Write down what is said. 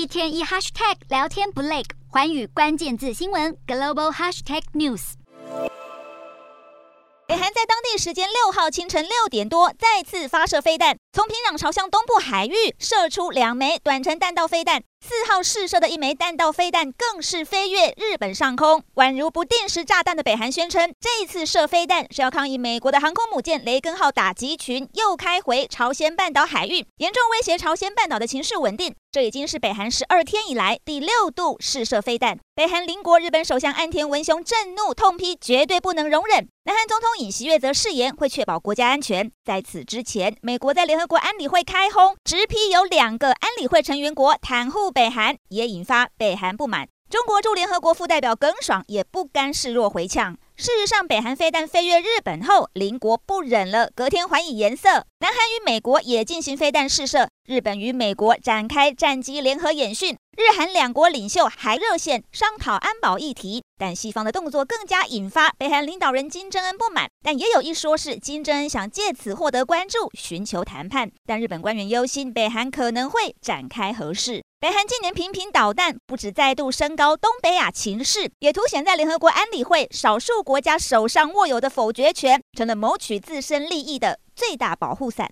一天一 hashtag 聊天不累，环宇关键字新闻 global hashtag news。北韩在当地时间六号清晨六点多再次发射飞弹，从平壤朝向东部海域射出两枚短程弹道飞弹。四号试射的一枚弹道飞弹更是飞越日本上空，宛如不定时炸弹的北韩宣称，这一次射飞弹是要抗议美国的航空母舰雷根号打击群又开回朝鲜半岛海域，严重威胁朝鲜半岛的情势稳定。这已经是北韩十二天以来第六度试射飞弹。北韩邻国日本首相岸田文雄震怒痛批，绝对不能容忍。南韩总统尹锡悦则誓言会确保国家安全。在此之前，美国在联合合国安理会开轰，直批有两个安理会成员国袒护。北韩也引发北韩不满，中国驻联合国副代表耿爽也不甘示弱回呛。事实上，北韩飞弹飞越日本后，邻国不忍了，隔天还以颜色。南韩与美国也进行飞弹试射，日本与美国展开战机联合演训，日韩两国领袖还热线商讨安保议题。但西方的动作更加引发北韩领导人金正恩不满，但也有一说是金正恩想借此获得关注，寻求谈判。但日本官员忧心北韩可能会展开核试。北韩近年频频导弹，不止再度升高东北亚情势，也凸显在联合国安理会少数国家手上握有的否决权，成了谋取自身利益的最大保护伞。